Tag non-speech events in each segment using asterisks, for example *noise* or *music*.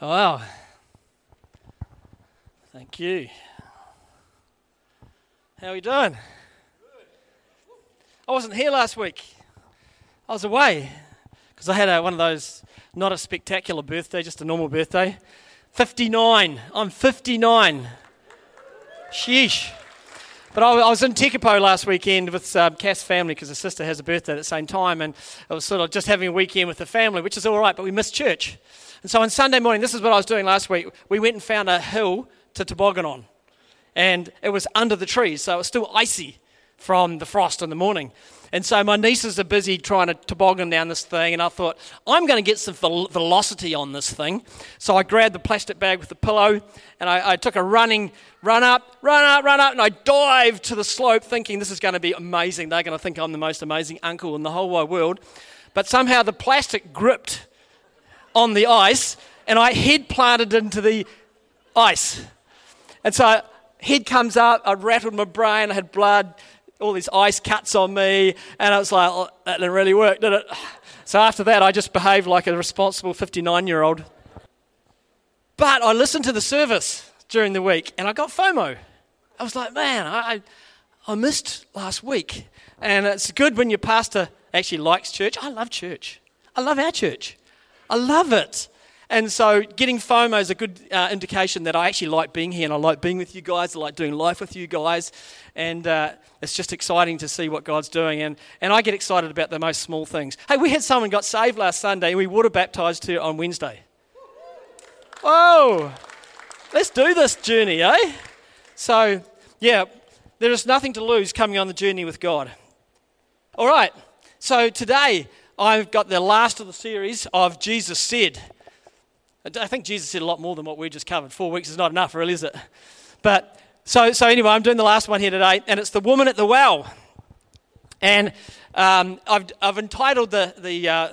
Wow. Thank you. How are you doing? I wasn't here last week. I was away because I had a, one of those, not a spectacular birthday, just a normal birthday. 59. I'm 59. Sheesh. But I, was in Tekapo last weekend with um, Cass' family because her sister has a birthday at the same time, and I was sort of just having a weekend with the family, which is all right, but we missed church. And so on Sunday morning, this is what I was doing last week. We went and found a hill to toboggan on, and it was under the trees, so it was still icy from the frost in the morning. And so my nieces are busy trying to toboggan down this thing, and I thought, I'm going to get some velocity on this thing. So I grabbed the plastic bag with the pillow, and I, I, took a running, run up, run up, run up, and I dived to the slope thinking this is going to be amazing. They're going to think I'm the most amazing uncle in the whole wide world. But somehow the plastic gripped on the ice, and I head planted into the ice. And so head comes up, I rattled my brain, I had blood all these ice cuts on me, and I was like, oh, that didn't really work, did it? *sighs* So after that, I just behaved like a responsible 59 year old. But I listened to the service during the week, and I got FOMO. I was like, man, I, I missed last week. And it's good when your pastor actually likes church. I love church. I love our church. I love it. And so getting FOMO is a good uh, indication that I actually like being here and I like being with you guys. I like doing life with you guys. And uh, it's just exciting to see what God's doing. And, and I get excited about the most small things. Hey, we had someone got saved last Sunday and we water baptized her on Wednesday. Oh, let's do this journey, eh? So, yeah, there is nothing to lose coming on the journey with God. All right, so today I've got the last of the series of Jesus Said. I think Jesus said a lot more than what we just covered. Four weeks is not enough, really, is it? But so, so anyway, I'm doing the last one here today, and it's the woman at the well. And um, I've, I've entitled the, the, uh,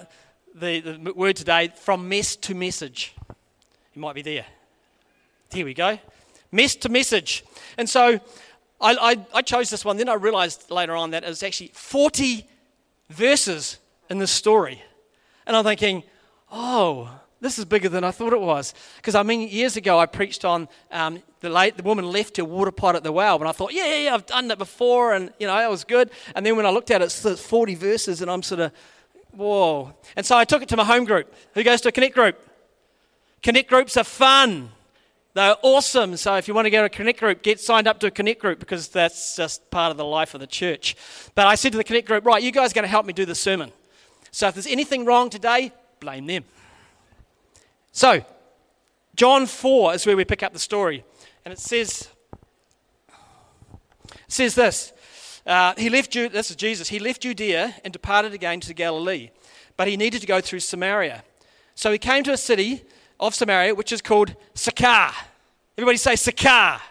the, the word today, From Mess to Message. You might be there. Here we go. Mess to message. And so I, I, I chose this one. Then I realized later on that it was actually 40 verses in this story. And I'm thinking, oh, this is bigger than I thought it was. Because I mean, years ago I preached on um, the, late, the woman left her water pot at the well, and I thought, yeah, yeah, yeah, I've done that before, and you know, that was good. And then when I looked at it, it's 40 verses, and I'm sort of, whoa. And so I took it to my home group. Who goes to a connect group? Connect groups are fun. They're awesome. So if you want to go to a connect group, get signed up to a connect group because that's just part of the life of the church. But I said to the connect group, right, you guys are going to help me do the sermon. So if there's anything wrong today, blame them. So, John 4 is where we pick up the story. And it says, it says this uh, He left, this is Jesus, he left Judea and departed again to Galilee, but he needed to go through Samaria. So he came to a city of Samaria, which is called Sychar. Everybody say Sychar.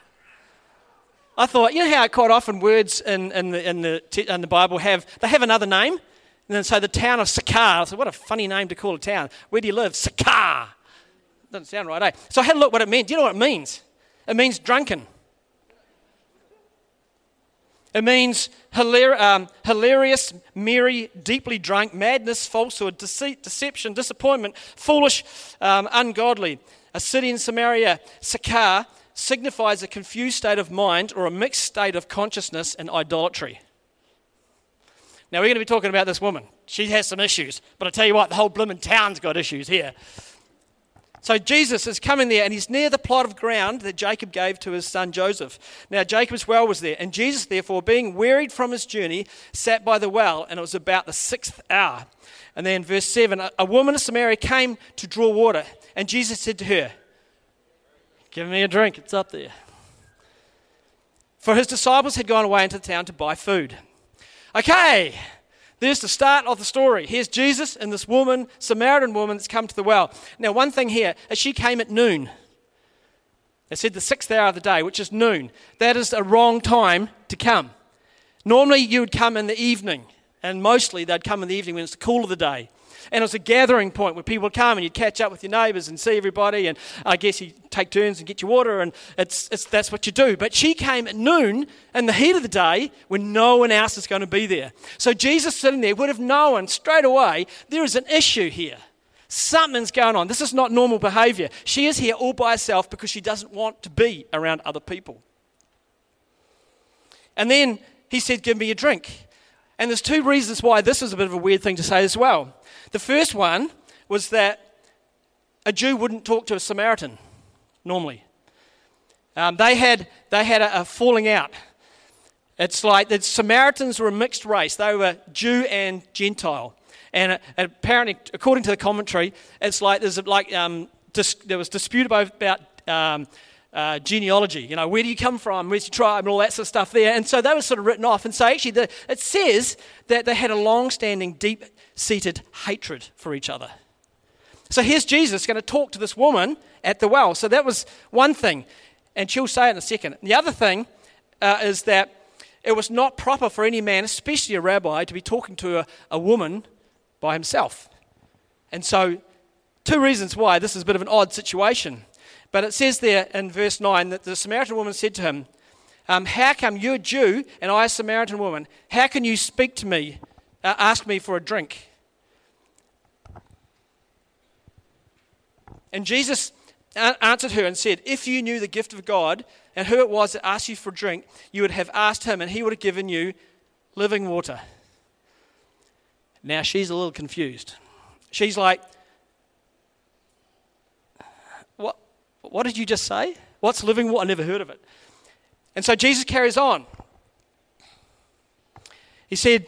I thought, you know how quite often words in, in, the, in, the, in the Bible have, they have another name? And then so the town of Sychar, I said, what a funny name to call a town. Where do you live? Sychar. Doesn't sound right, eh? So I had a look what it meant. Do you know what it means? It means drunken. It means hilar- um, hilarious, merry, deeply drunk, madness, falsehood, deceit, deception, disappointment, foolish, um, ungodly. A city in Samaria, Sychar, signifies a confused state of mind or a mixed state of consciousness and idolatry. Now, we're going to be talking about this woman. She has some issues, but I tell you what, the whole blooming town's got issues here. So Jesus is coming there and he's near the plot of ground that Jacob gave to his son Joseph. Now Jacob's well was there, and Jesus, therefore, being wearied from his journey, sat by the well, and it was about the sixth hour. And then, verse 7 a woman of Samaria came to draw water, and Jesus said to her, Give me a drink, it's up there. For his disciples had gone away into the town to buy food. Okay, there's the start of the story. Here's Jesus and this woman, Samaritan woman, that's come to the well. Now, one thing here is she came at noon. They said the sixth hour of the day, which is noon. That is a wrong time to come. Normally, you would come in the evening, and mostly they'd come in the evening when it's the cool of the day. And it was a gathering point where people would come and you'd catch up with your neighbours and see everybody. And I guess you take turns and get your water, and it's, it's, that's what you do. But she came at noon in the heat of the day when no one else is going to be there. So Jesus sitting there would have known straight away there is an issue here. Something's going on. This is not normal behavior. She is here all by herself because she doesn't want to be around other people. And then he said, Give me a drink. And there's two reasons why this is a bit of a weird thing to say as well. The first one was that a Jew wouldn't talk to a Samaritan normally. Um, they had, they had a, a falling out. It's like the Samaritans were a mixed race, they were Jew and Gentile. And, uh, apparently, according to the commentary, it's like there's like um, dis- there was dispute about um, uh, genealogy. You know, where do you come from? Where's your tribe? And all that sort of stuff there. And so they were sort of written off. And so actually, the, it says that they had a long standing, deep seated hatred for each other. So here's Jesus going to talk to this woman at the well. So that was one thing. And she'll say it in a second. The other thing uh, is that it was not proper for any man, especially a rabbi, to be talking to a, a woman by himself. And so, two reasons why this is a bit of an odd situation. But it says there in verse 9 that the Samaritan woman said to him, um, How come you're a Jew and I a Samaritan woman? How can you speak to me, uh, ask me for a drink? And Jesus answered her and said, If you knew the gift of God and who it was that asked you for a drink, you would have asked him, and he would have given you living water. Now she's a little confused. She's like, What, did you just say? What's living water? I never heard of it. And so Jesus carries on. He said,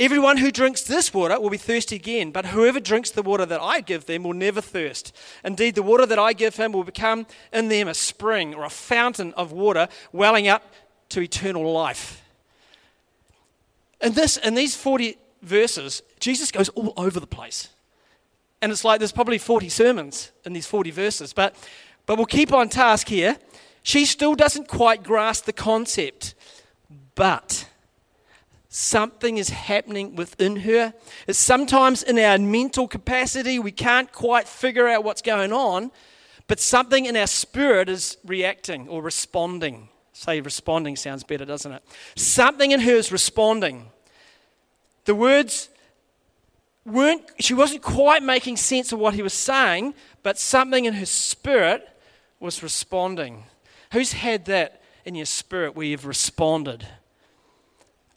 Everyone who drinks this water will be thirsty again, but whoever drinks the water that I give them will never thirst. Indeed, the water that I give him will become in them a spring or a fountain of water welling up to eternal life. In, this, in these 40 verses, Jesus goes all over the place. And it's like there's probably 40 sermons in these 40 verses, but, but we'll keep on task here. She still doesn't quite grasp the concept, but something is happening within her. It's sometimes in our mental capacity, we can't quite figure out what's going on, but something in our spirit is reacting or responding. Say responding sounds better, doesn't it? Something in her is responding. The words weren't, she wasn't quite making sense of what he was saying, but something in her spirit was responding. Who's had that in your spirit where you've responded?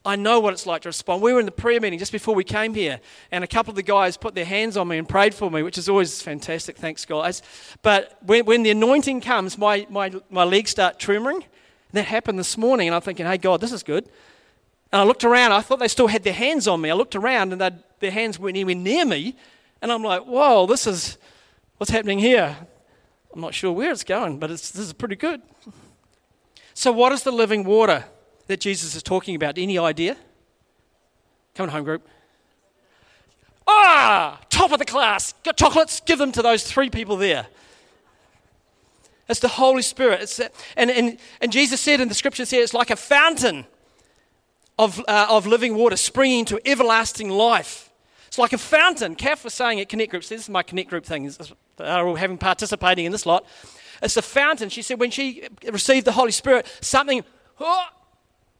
I know what it's like to respond. We were in the prayer meeting just before we came here, and a couple of the guys put their hands on me and prayed for me, which is always fantastic. Thanks, guys. But when, when the anointing comes, my, my, my legs start tremoring. That happened this morning, and I'm thinking, hey, God, this is good. And I looked around. I thought they still had their hands on me. I looked around, and their hands weren't even near me. And I'm like, whoa, this is what's happening here. I'm not sure where it's going, but it's, this is pretty good. So, what is the living water? that Jesus is talking about? Any idea? Come on, home group. Ah, top of the class. Got chocolates? Give them to those three people there. It's the Holy Spirit. It's, and, and, and Jesus said in the scriptures here, it's like a fountain of, uh, of living water springing to everlasting life. It's like a fountain. Kath was saying at Connect Groups, this is my Connect Group thing, they're all having participating in this lot. It's a fountain. She said when she received the Holy Spirit, something oh,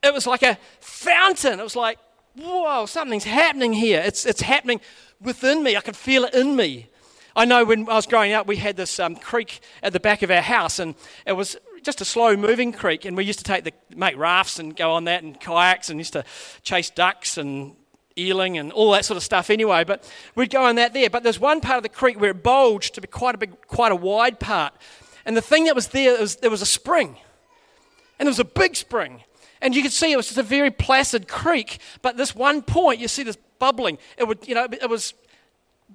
it was like a fountain. It was like, whoa, something's happening here. It's, it's happening within me. I can feel it in me. I know when I was growing up, we had this um, creek at the back of our house, and it was just a slow moving creek. And we used to take the make rafts and go on that, and kayaks, and used to chase ducks and eeling and all that sort of stuff. Anyway, but we'd go on that there. But there's one part of the creek where it bulged to be quite a big, quite a wide part. And the thing that was there was there was a spring, and it was a big spring. And you could see it was just a very placid creek, but this one point you see this bubbling. It would, you know, it was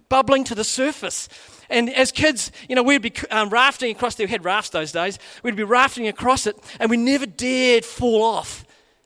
bubbling to the surface. And as kids, you know, we'd be um, rafting across there. We had rafts those days. We'd be rafting across it, and we never dared fall off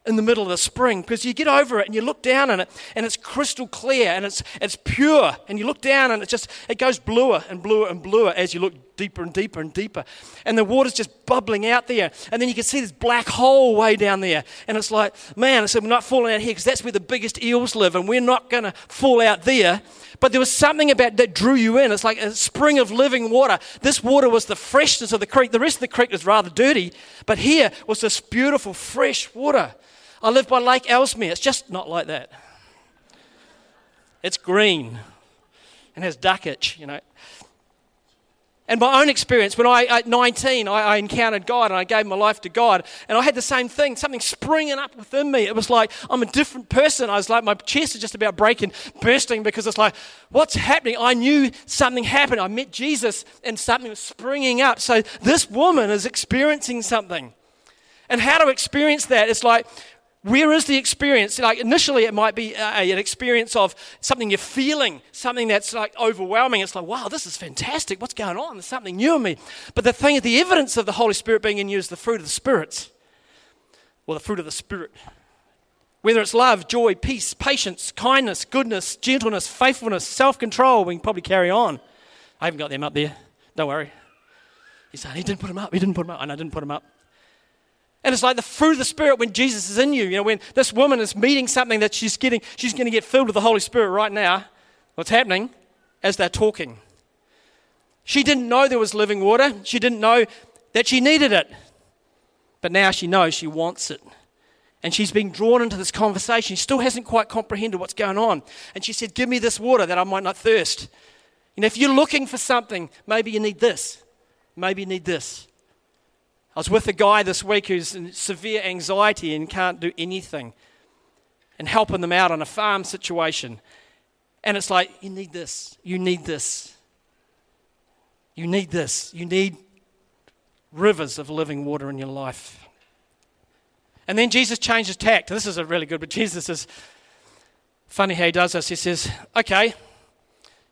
in the middle of the spring because you get over it and you look down on it and it's crystal clear and it's, it's pure and you look down and it just it goes bluer and bluer and bluer as you look deeper and deeper and deeper and the water's just bubbling out there and then you can see this black hole way down there and it's like man I said we're not falling out here because that's where the biggest eels live and we're not going to fall out there but there was something about that drew you in. It's like a spring of living water. This water was the freshness of the creek. The rest of the creek was rather dirty, but here was this beautiful, fresh water. I live by Lake Ellesmere. It's just not like that. It's green and has duck itch, you know. And my own experience, when I, at 19, I, I, encountered God and I gave my life to God, and I had the same thing, something springing up within me. It was like I'm a different person. I was like, my chest is just about breaking, bursting, because it's like, what's happening? I knew something happened. I met Jesus, and something was springing up. So this woman is experiencing something. And how to experience that? It's like where is the experience? Like initially, it might be uh, a, an experience of something you're feeling, something that's like overwhelming. It's like, wow, this is fantastic. What's going on? There's something new in me. But the thing, the evidence of the Holy Spirit being in you is the fruit of the spirits, or the fruit of the Spirit. Whether it's love, joy, peace, patience, kindness, goodness, gentleness, faithfulness, self control, we can probably carry on. I haven't got them up there. Don't worry. He said, he didn't put them up. He didn't put them up. And I didn't put them up. And it's like the fruit of the Spirit when Jesus is in you. You know, when this woman is meeting something that she's getting, she's going to get filled with the Holy Spirit right now. What's happening as they're talking? She didn't know there was living water. She didn't know that she needed it. But now she knows she wants it. And she's being drawn into this conversation. She still hasn't quite comprehended what's going on. And she said, Give me this water that I might not thirst. You know, if you're looking for something, maybe you need this. Maybe you need this. I was with a guy this week who's in severe anxiety and can't do anything, and helping them out on a farm situation. And it's like, you need this, you need this, you need this, you need rivers of living water in your life. And then Jesus changes tact. This is a really good, but Jesus is funny how he does this. He says, Okay,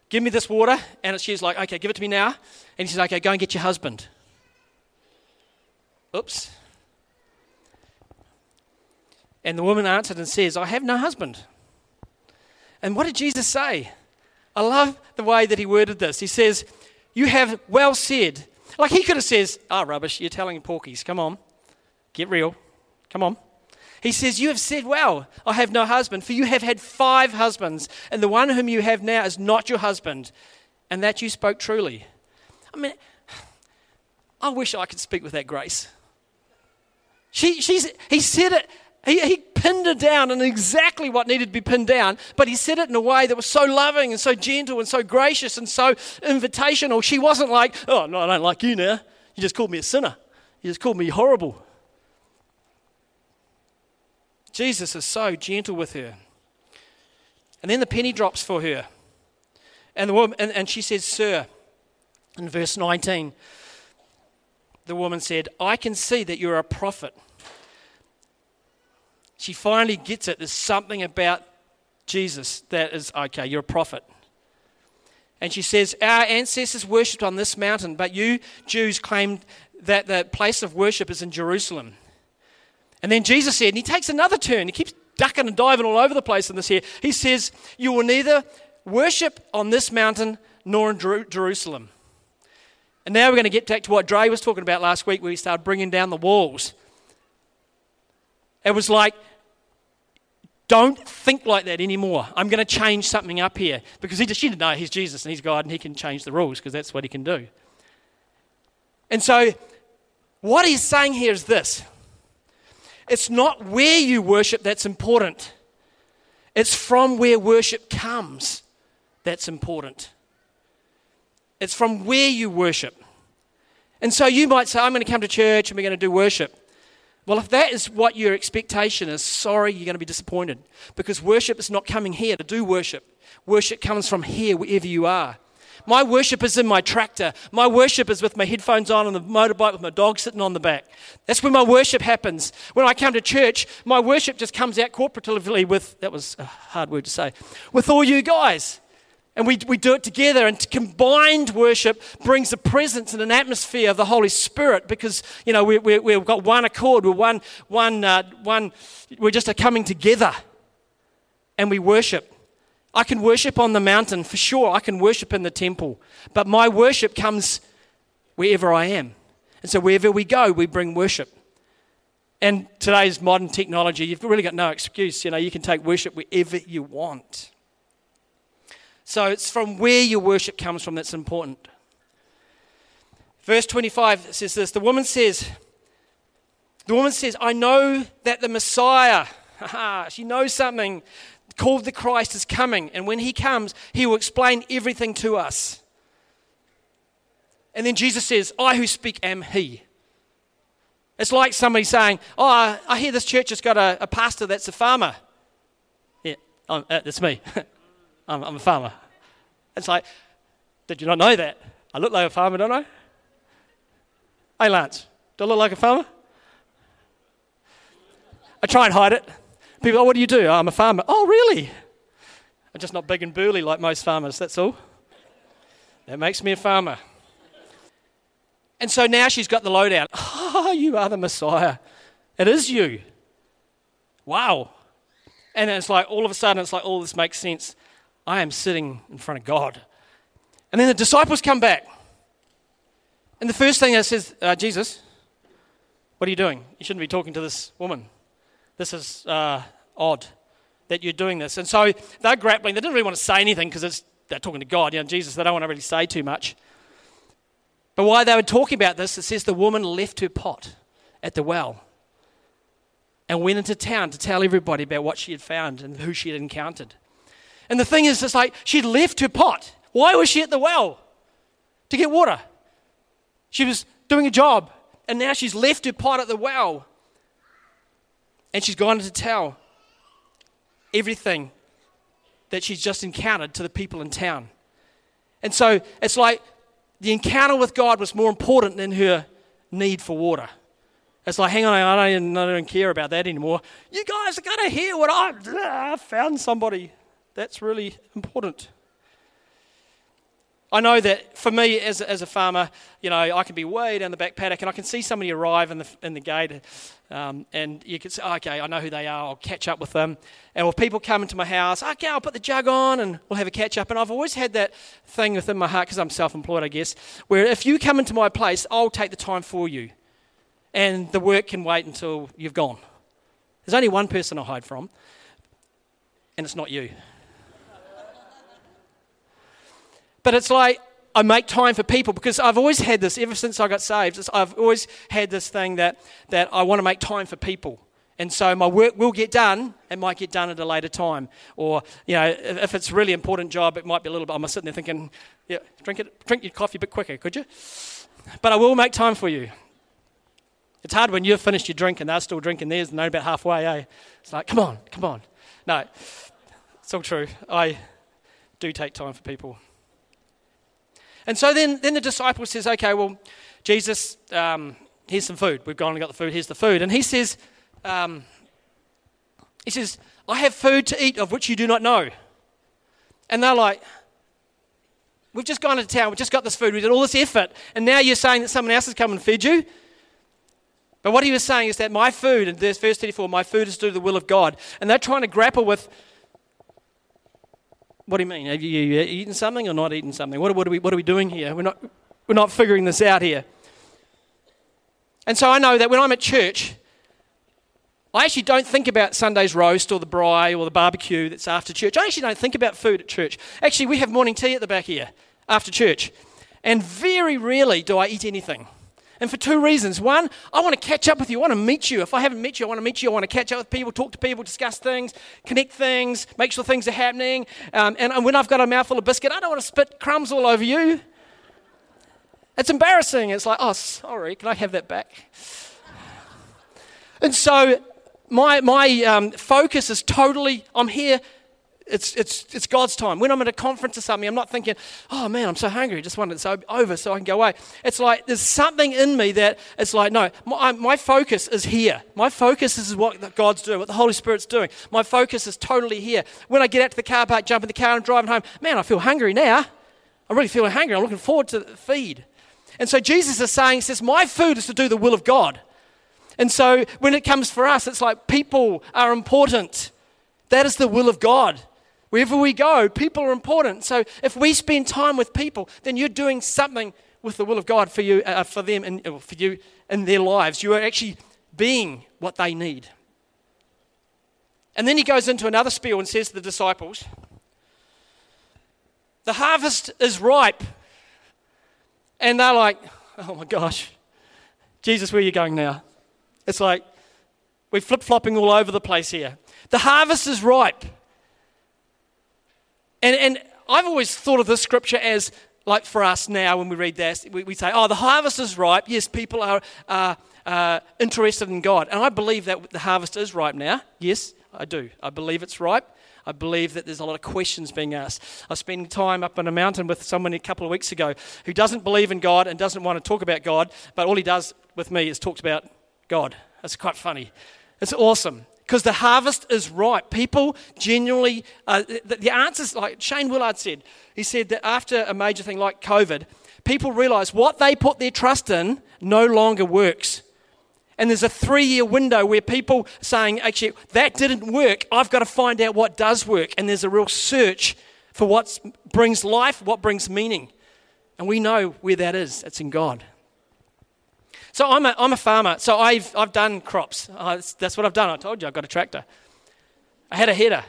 give me this water. And she's like, Okay, give it to me now. And he says, Okay, go and get your husband. Oops. And the woman answered and says, I have no husband. And what did Jesus say? I love the way that he worded this. He says, You have well said. Like he could have says, Ah, oh, rubbish, you're telling porkies. Come on. Get real. Come on. He says, You have said well, I have no husband, for you have had five husbands, and the one whom you have now is not your husband, and that you spoke truly. I mean, I wish I could speak with that grace. She, she's, he said it, he, he pinned her down and exactly what needed to be pinned down, but he said it in a way that was so loving and so gentle and so gracious and so invitational. She wasn't like, oh, no, I don't like you now. You just called me a sinner. You just called me horrible. Jesus is so gentle with her. And then the penny drops for her. And, the woman, and, and she says, Sir, in verse 19, the woman said, I can see that you're a prophet. She finally gets it. There's something about Jesus that is, okay, you're a prophet. And she says, Our ancestors worshipped on this mountain, but you Jews claim that the place of worship is in Jerusalem. And then Jesus said, and he takes another turn. He keeps ducking and diving all over the place in this here. He says, You will neither worship on this mountain nor in Jerusalem. And now we're going to get back to what Dre was talking about last week, where he started bringing down the walls. It was like, don't think like that anymore. I'm going to change something up here. Because he just, she didn't know he's Jesus and he's God and he can change the rules because that's what he can do. And so, what he's saying here is this it's not where you worship that's important, it's from where worship comes that's important. It's from where you worship. And so you might say, I'm going to come to church and we're going to do worship. Well, if that is what your expectation is, sorry, you're going to be disappointed because worship is not coming here to do worship. Worship comes from here, wherever you are. My worship is in my tractor. My worship is with my headphones on on the motorbike with my dog sitting on the back. That's where my worship happens. When I come to church, my worship just comes out corporatively with, that was a hard word to say, with all you guys. And we, we do it together, and combined worship brings a presence and an atmosphere of the Holy Spirit because, you know, we, we, we've got one accord, we're one, one, uh, one, we're just a coming together and we worship. I can worship on the mountain for sure, I can worship in the temple, but my worship comes wherever I am. And so wherever we go, we bring worship. And today's modern technology, you've really got no excuse. You know, you can take worship wherever you want. So it's from where your worship comes from that's important. Verse 25 says this The woman says, The woman says, I know that the Messiah, *laughs* she knows something. called the Christ, is coming. And when he comes, he will explain everything to us. And then Jesus says, I who speak am he. It's like somebody saying, Oh, I hear this church has got a, a pastor that's a farmer. Yeah, uh, that's me. *laughs* I'm, I'm a farmer. It's like, Did you not know that? I look like a farmer, don't I? Hey, Lance, do I look like a farmer? I try and hide it. People, oh, what do you do? Oh, I'm a farmer. Oh, really? I'm just not big and burly like most farmers, that's all. That makes me a farmer. And so now she's got the lowdown. *laughs* Oh, you are the Messiah. It is you. Wow. And it's like all of a sudden, it's like all this makes sense. I am sitting in front of God. And then the disciples come back. And the first thing that says, uh, Jesus, what are you doing? You shouldn't be talking to this woman. This is uh, odd that you're doing this. And so they're grappling. They didn't really want to say anything because they're talking to God. You know, Jesus, they don't want to really say too much. But while they were talking about this, it says the woman left her pot at the well and went into town to tell everybody about what she had found and who she had encountered. And the thing is, it's like she'd left her pot. Why was she at the well? To get water. She was doing a job, and now she's left her pot at the well. And she's gone to tell everything that she's just encountered to the people in town. And so it's like the encounter with God was more important than her need for water. It's like, hang on, I don't, even, I don't care about that anymore. You guys are going to hear what I, I found somebody. That's really important. I know that for me as, as a farmer, you know, I can be way down the back paddock and I can see somebody arrive in the, in the gate um, and you can say, oh, okay, I know who they are, I'll catch up with them. And if people come into my house, okay, I'll put the jug on and we'll have a catch up. And I've always had that thing within my heart, because I'm self employed, I guess, where if you come into my place, I'll take the time for you. And the work can wait until you've gone. There's only one person I hide from, and it's not you. But it's like I make time for people because I've always had this ever since I got saved. I've always had this thing that, that I want to make time for people. And so my work will get done. It might get done at a later time. Or, you know, if, it's a really important job, it might be a little bit. I'm sitting there thinking, yeah, drink, it, drink your coffee a bit quicker, could you? But I will make time for you. It's hard when you've finished your drink and they're still drinking theirs and they're about halfway, eh? It's like, come on, come on. No, it's all true. I do take time for people. And so then, then the disciple says, okay, well, Jesus, um, here's some food. We've gone and got the food. Here's the food. And he says, um, he says, I have food to eat of which you do not know. And they're like, we've just gone into town. We've just got this food. We did all this effort. And now you're saying that someone else has come and fed you? But what he was saying is that my food, in verse 34, my food is to do the will of God. And they're trying to grapple with what do you mean? Have you, eaten something or not eaten something? What, what, are we, what are we doing here? We're not, we're not figuring this out here. And so I know that when I'm at church, I actually don't think about Sunday's roast or the braai or the barbecue that's after church. I actually don't think about food at church. Actually, we have morning tea at the back here after church. And very rarely do I eat anything. And for two reasons. One, I want to catch up with you. I want to meet you. If I haven't met you, I want to meet you. I want to catch up with people, talk to people, discuss things, connect things, make sure things are happening. Um, and, when I've got a mouthful of biscuit, I don't want to spit crumbs all over you. It's embarrassing. It's like, oh, sorry, can I have that back? And so my, my um, focus is totally, I'm here it's, it's, it's God's time. When I'm at a conference or something, I'm not thinking, oh man, I'm so hungry. I just want it over so I can go away. It's like there's something in me that it's like, no, my, my focus is here. My focus is what God's doing, what the Holy Spirit's doing. My focus is totally here. When I get out to the car park, jump in the car and driving home, man, I feel hungry now. I'm really feeling hungry. I'm looking forward to the feed. And so Jesus is saying, says, my food is to do the will of God. And so when it comes for us, it's like people are important. That is the will of God. Wherever we go, people are important. So if we spend time with people, then you're doing something with the will of God for you, uh, for them, and uh, for you in their lives. You are actually being what they need. And then he goes into another spiel and says to the disciples, "The harvest is ripe." And they're like, "Oh my gosh, Jesus, where are you going now?" It's like we're flip flopping all over the place here. The harvest is ripe. And, and I've always thought of this scripture as like for us now when we read this, we, we say, oh, the harvest is ripe. Yes, people are uh, uh, interested in God. And I believe that the harvest is ripe now. Yes, I do. I believe it's ripe. I believe that there's a lot of questions being asked. I spent time up on a mountain with someone a couple of weeks ago who doesn't believe in God and doesn't want to talk about God, but all he does with me is talks about God. That's quite funny. It's awesome because the harvest is ripe. People genuinely, uh, the, the answers, like Shane Willard said, he said that after a major thing like COVID, people realize what they put their trust in no longer works. And there's a three year window where people saying, actually, that didn't work. I've got to find out what does work. And there's a real search for what brings life, what brings meaning. And we know where that is it's in God. So I'm a, I'm a farmer. So I've, I've done crops. Uh, that's, that's what I've done. I told you I've got a tractor. I had a header,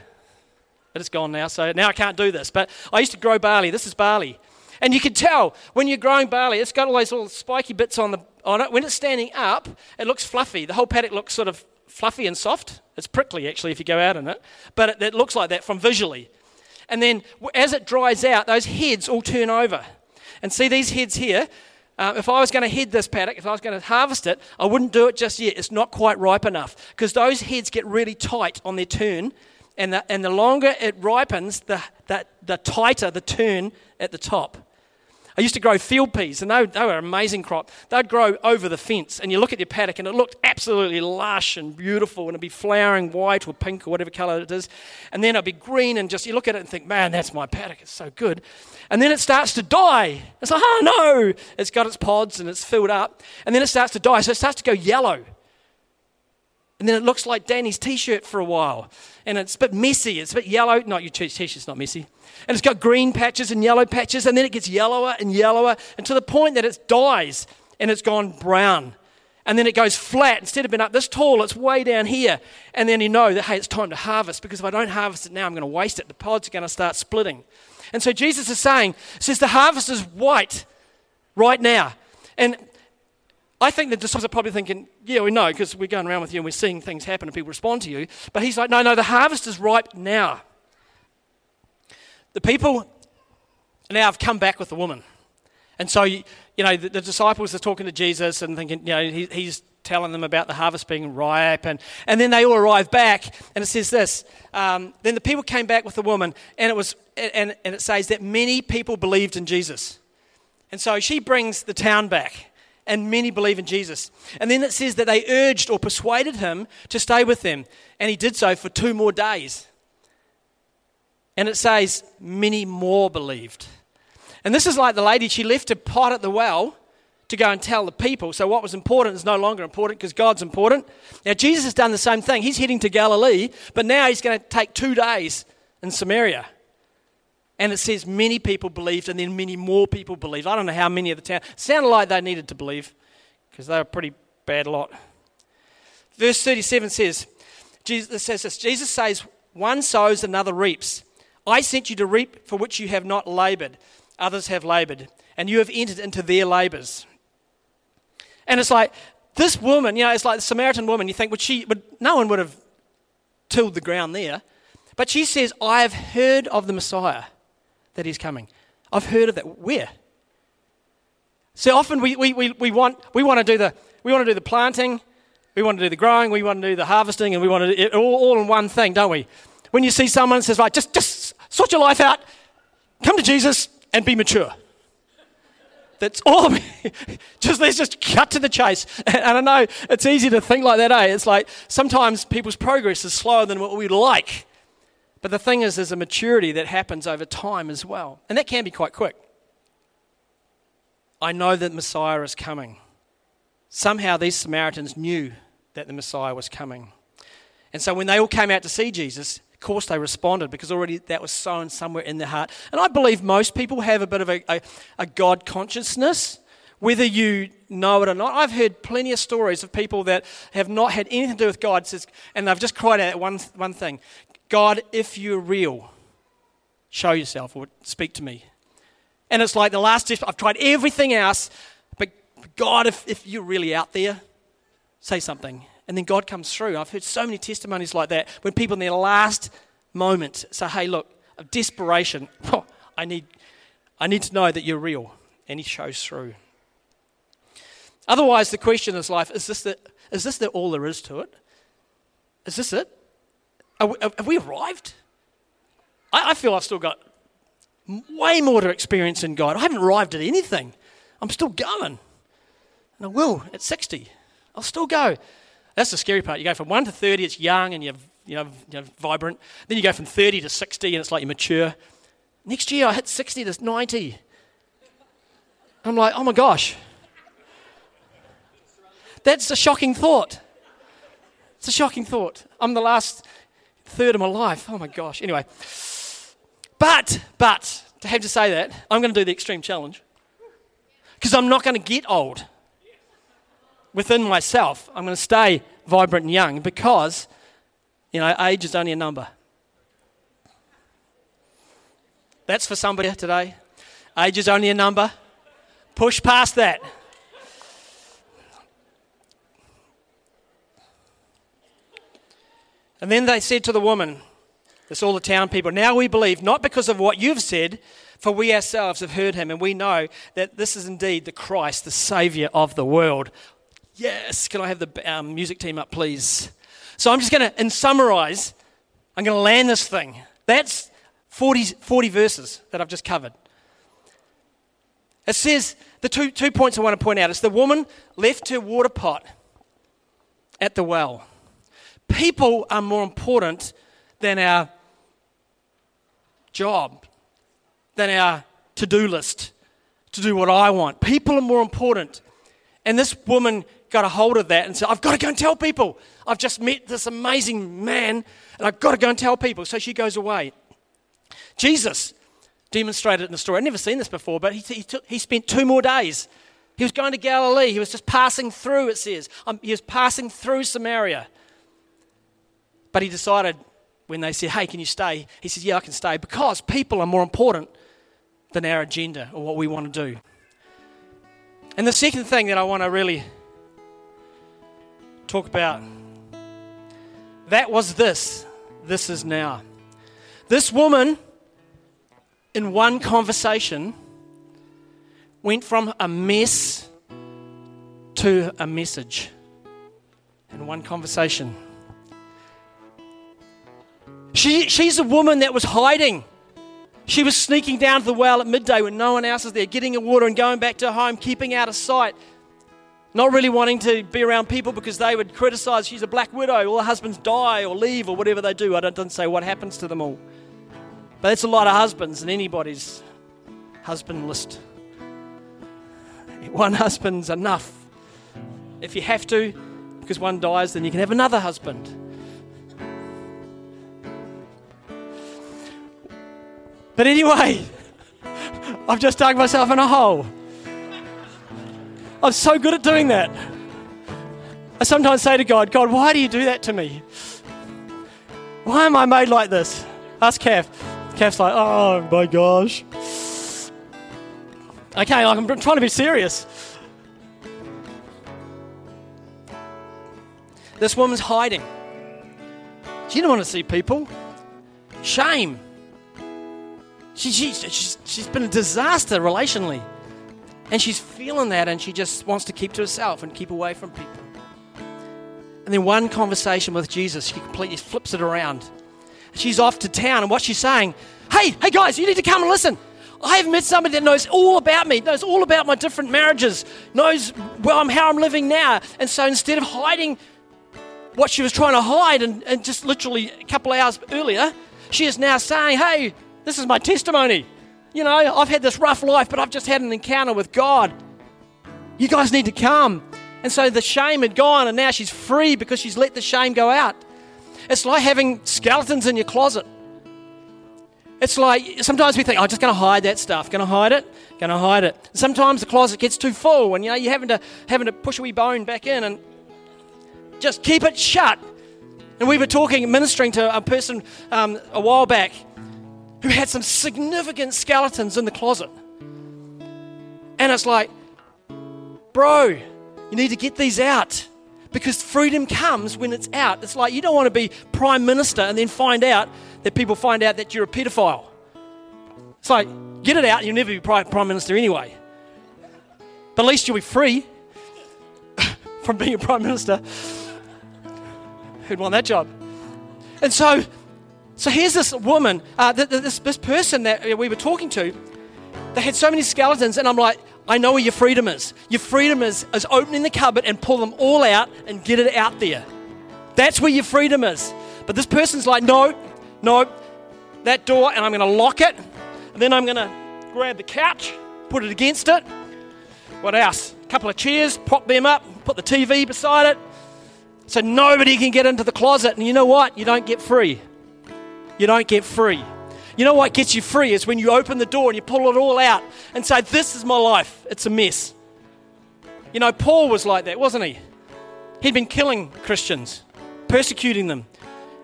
but it's gone now. So now I can't do this. But I used to grow barley. This is barley. And you can tell when you're growing barley, it's got all those little spiky bits on, the, on it. When it's standing up, it looks fluffy. The whole paddock looks sort of fluffy and soft. It's prickly, actually, if you go out in it. But it, it looks like that from visually. And then as it dries out, those heads all turn over. And see these heads here? Uh, if I was going to head this paddock, if I was going to harvest it, I wouldn't do it just yet. It's not quite ripe enough because those heads get really tight on their turn. And the, and the longer it ripens, the, the, the tighter the turn at the top. I used to grow field peas, and they, they were an amazing crop. They'd grow over the fence, and you look at your paddock, and it looked absolutely lush and beautiful, and it'd be flowering white or pink or whatever colour it is. And then it'd be green, and just you look at it and think, man, that's my paddock. It's so good. And then it starts to die. It's like, oh no! It's got its pods and it's filled up. And then it starts to die, so it starts to go yellow. And then it looks like Danny's t shirt for a while. And it's a bit messy. It's a bit yellow. Not your t shirt's not messy. And it's got green patches and yellow patches. And then it gets yellower and yellower. And to the point that it dies and it's gone brown. And then it goes flat. Instead of being up this tall, it's way down here. And then you know that, hey, it's time to harvest because if I don't harvest it now, I'm going to waste it. The pods are going to start splitting. And so Jesus is saying, says the harvest is white right now. And I think the disciples are probably thinking, yeah, we know because we're going around with you and we're seeing things happen and people respond to you. But he's like, no, no, the harvest is ripe now. The people now have come back with the woman. And so, you know, the, the disciples are talking to Jesus and thinking, you know, he, he's telling them about the harvest being ripe. And, and then they all arrive back, and it says this um, Then the people came back with the woman, and it, was, and, and it says that many people believed in Jesus. And so she brings the town back and many believe in Jesus. And then it says that they urged or persuaded him to stay with them, and he did so for two more days. And it says many more believed. And this is like the lady, she left a pot at the well to go and tell the people. So what was important is no longer important because God's important. Now, Jesus has done the same thing. He's heading to Galilee, but now he's going to take two days in Samaria. And it says many people believed, and then many more people believed. I don't know how many of the town. sounded like they needed to believe because they were a pretty bad lot. Verse 37 says, Jesus says this, Jesus says, One sows, another reaps. I sent you to reap for which you have not labored. Others have labored, and you have entered into their labors. And it's like, this woman, you know, it's like the Samaritan woman. You think, would she, would, no one would have tilled the ground there. But she says, I have heard of the Messiah that he's coming. I've heard of that. Where? So often we, we, we, we, want, we want to do the we want to do the planting, we want to do the growing, we want to do the harvesting, and we want to do it all, all in one thing, don't we? When you see someone says, right, just, just sort your life out, come to Jesus and be mature. That's all. *laughs* just let's just cut to the chase. And I know it's easy to think like that, eh? It's like sometimes people's progress is slower than what we'd like. But the thing is, there's a maturity that happens over time as well. And that can be quite quick. I know that Messiah is coming. Somehow these Samaritans knew that the Messiah was coming. And so when they all came out to see Jesus, of course they responded because already that was sown somewhere in their heart. And I believe most people have a bit of a, a, a God consciousness whether you know it or not. I've heard plenty of stories of people that have not had anything to do with God, and they've just cried out one, one thing God, if you're real, show yourself or speak to me. And it's like the last step, I've tried everything else, but God, if, if you're really out there, say something. And then God comes through. I've heard so many testimonies like that when people in their last moment say, hey, look, of desperation. *laughs* Oh, I need, I need to know that you're real. And he shows through. Otherwise, the question his life is this, the, is this the, all there is to it? Is this it? We, have we arrived? I, I feel I've still got way more to experience in God. I haven't arrived at anything. I'm still going. And I will at 60. I'll still go. That's the scary part. You go from 1 to 30, it's young and you're, you know, you're vibrant. Then you go from 30 to 60 and it's like you're mature. Next year I hit 60 to 90. I'm like, oh my gosh. That's a shocking thought. It's a shocking thought. I'm the last third of my life. Oh my gosh. Anyway. But, but, to have to say that, I'm going to do the extreme challenge. Because I'm not going to get old within myself. I'm going to stay vibrant and young because, you know, age is only a number. That's for somebody today. Age is only a number. Push past that. And then they said to the woman, it's all the town people. Now we believe, not because of what you've said, for we ourselves have heard him, and we know that this is indeed the Christ, the Savior of the world. Yes, can I have the um, music team up, please? So I'm just going to, in summarize, I'm going to land this thing. That's 40, 40 verses that I've just covered. It says, the two, two points I want to point out is the woman left her water pot at the well. People are more important than our job, than our to do list to do what I want. People are more important. And this woman got a hold of that and said, I've got to go and tell people. I've just met this amazing man and I've got to go and tell people. So she goes away. Jesus demonstrated in the story. I've never seen this before, but he, he, took, he spent two more days. He was going to Galilee. He was just passing through, it says. Um, he was passing through Samaria. But he decided when they said, Hey, can you stay? He says, Yeah, I can stay because people are more important than our agenda or what we want to do. And the second thing that I want to really talk about that was this. This is now. This woman, in one conversation, went from a mess to a message. In one conversation. She, she's a woman that was hiding. She was sneaking down to the well at midday when no one else is there, getting a water and going back to her home, keeping out of sight. Not really wanting to be around people because they would criticize she's a black widow, all her husbands die or leave or whatever they do. I don't, doesn't say what happens to them all. But it's a lot of husbands in anybody's husband list. One husband's enough. If you have to, because one dies, then you can have another husband. But anyway, I've just dug myself in a hole. I'm so good at doing that. I sometimes say to God, God, why do you do that to me? Why am I made like this? Ask Kath. Kath's like, oh my gosh. Okay, I'm trying to be serious. This woman's hiding. She didn't want to see people. Shame. She, she, she's, she's been a disaster relationally. And she's feeling that and she just wants to keep to herself and keep away from people. And then one conversation with Jesus, she completely flips it around. She's off to town, and what she's saying, hey, hey guys, you need to come and listen. I have met somebody that knows all about me, knows all about my different marriages, knows well, I'm, how I'm living now. And so instead of hiding what she was trying to hide and, and just literally a couple hours earlier, she is now saying, hey, this is my testimony. You know, I've had this rough life, but I've just had an encounter with God. You guys need to come. And so the shame had gone, and now she's free because she's let the shame go out. It's like having skeletons in your closet. It's like sometimes we think, oh, I'm just going to hide that stuff. Going to hide it. Going to hide it. Sometimes the closet gets too full, and you know you're having to having to push a wee bone back in and just keep it shut. And we were talking, ministering to a person um, a while back, who had some significant skeletons in the closet. And it's like, bro, you need to get these out Because freedom comes when it's out. It's like you don't want to be prime minister and then find out that people find out that you're a pedophile. It's like, get it out, you'll never be prime minister anyway. But at least you'll be free *laughs* from being a prime minister. Who'd want that job? And so, so here's this woman, uh, this, this person that we were talking to. They had so many skeletons, and I'm like, I know where your freedom is. Your freedom is, is opening the cupboard and pull them all out and get it out there. That's where your freedom is. But this person's like, no, no, that door, and I'm going to lock it. And then I'm going to grab the couch, put it against it. What else? A couple of chairs, prop them up, put the TV beside it. So nobody can get into the closet. And you know what? You don't get free. You don't get free. You know what gets you free is when you open the door and you pull it all out and say, This is my life. It's a mess. You know, Paul was like that, wasn't he? He'd been killing Christians, persecuting them.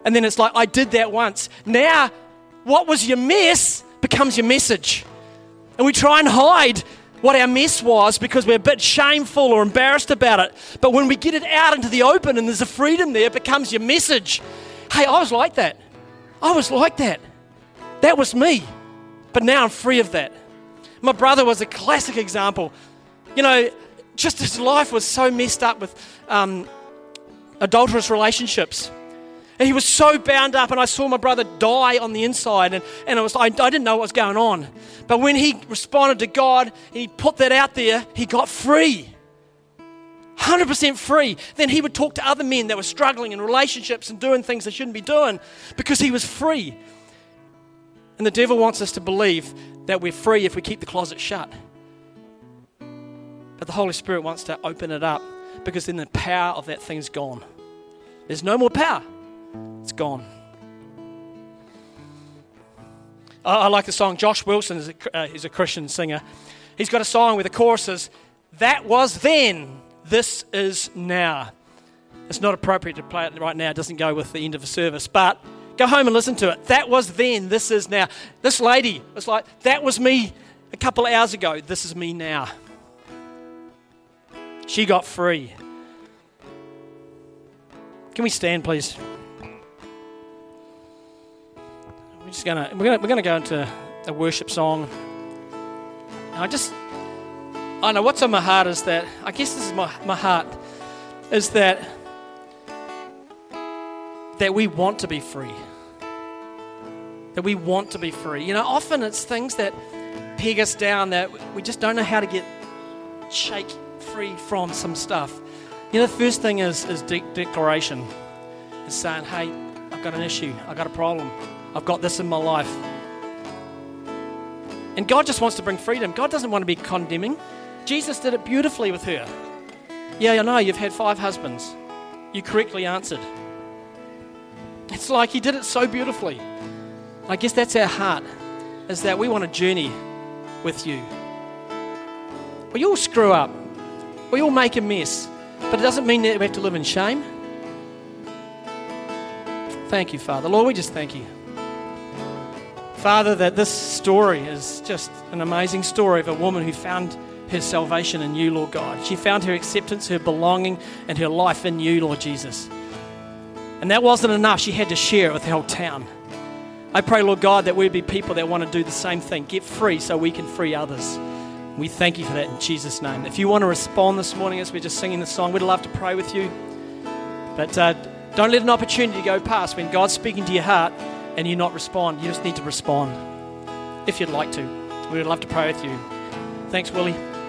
And then it's like, I did that once. Now, what was your mess becomes your message. And we try and hide what our mess was because we're a bit shameful or embarrassed about it. But when we get it out into the open and there's a freedom there, it becomes your message. Hey, I was like that. I was like that. That was me. But now I'm free of that. My brother was a classic example. You know, just his life was so messed up with um, adulterous relationships. And he was so bound up, and I saw my brother die on the inside, and, and it was, I, I didn't know what was going on. But when he responded to God and he put that out there, he got free. 100% free. Then he would talk to other men that were struggling in relationships and doing things they shouldn't be doing because he was free. And the devil wants us to believe that we're free if we keep the closet shut. But the Holy Spirit wants to open it up because then the power of that thing's gone. There's no more power, it's gone. I, like the song. Josh Wilson is a, uh, a Christian singer. He's got a song where the chorus is, That was then, this is now. It's not appropriate to play it right now, it doesn't go with the end of the service, but Go home and listen to it. That was then, this is now. This lady was like, that was me a couple of hours ago, this is me now. She got free. Can we stand, please? We're just gonna we're gonna we're gonna go into a worship song. And I just Oh, I know what's on my heart is that I guess this is my, my heart is that that we want to be free. That we want to be free. You know, often it's things that peg us down that we just don't know how to get shake free from some stuff. You know, the first thing is, is de- declaration. Is saying, hey, I've got an issue, I've got a problem, I've got this in my life. And God just wants to bring freedom. God doesn't want to be condemning. Jesus did it beautifully with her. Yeah, I know, you've had five husbands. You correctly answered. It's like he did it so beautifully. I guess that's our heart, is that we want to journey with you. We all screw up, we all make a mess, but it doesn't mean that we have to live in shame. Thank you, Father. Lord, we just thank you. Father, that this story is just an amazing story of a woman who found her salvation in you, Lord God. She found her acceptance, her belonging, and her life in you, Lord Jesus. And that wasn't enough. She had to share it with the whole town. I pray, Lord God, that we'd be people that want to do the same thing, get free so we can free others. We thank you for that in Jesus' name. If you want to respond this morning as we're just singing the song, we'd love to pray with you. But uh, don't let an opportunity go past when God's speaking to your heart and you not respond. You just need to respond if you'd like to. We would love to pray with you. Thanks, Willie.